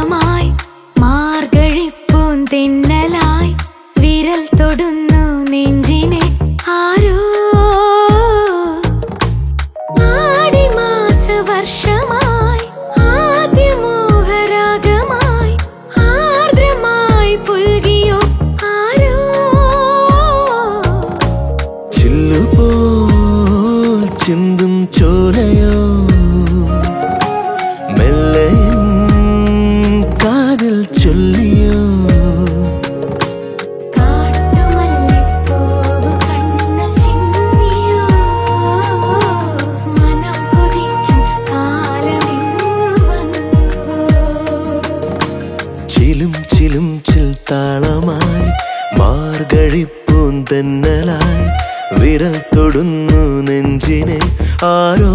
താളമായി മാർഗഴിപ്പൂൻ തിന്നലായി വിരൽ തൊടുന്നു നെഞ്ചിനെ ആരോ. ആടിമാസ വർഷമായി ആദ്യമോഹരാഗമായി ആർദ്രമായി പുൽകിയോ ആരോ. ചിന്തും ചോരയോ ചിലും ചിലും ചിൽ താളമായി മാർഗഴിപ്പൂന്തന്നലായി വിരൽ തൊടുന്നു നെഞ്ചിനെ ആരോ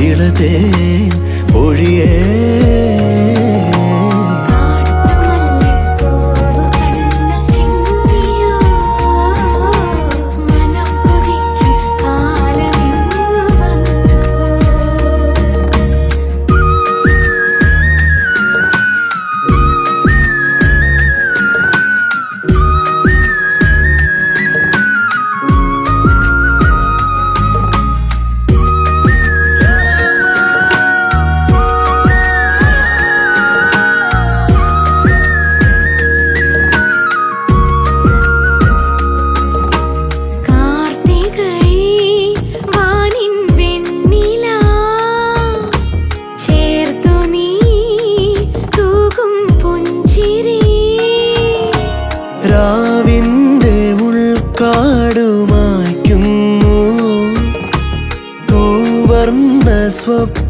ഇളതേ ഒഴിയേ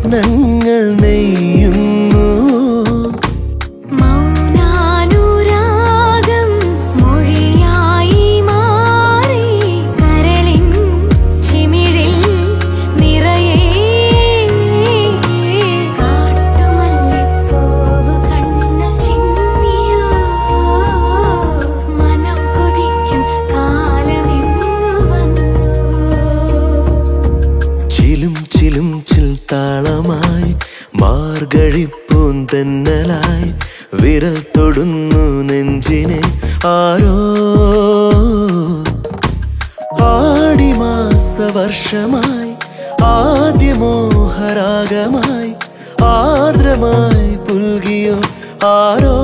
സ്വപ്നങ്ങൾ നെയ്യും വിരൽ തൊടുന്നു നെഞ്ചിനെ ആരോ? ആടി മാസവർഷമായി ആദ്യമോഹരാഗമായി ആർദ്രമായി പുൽകിയോ ആരോ?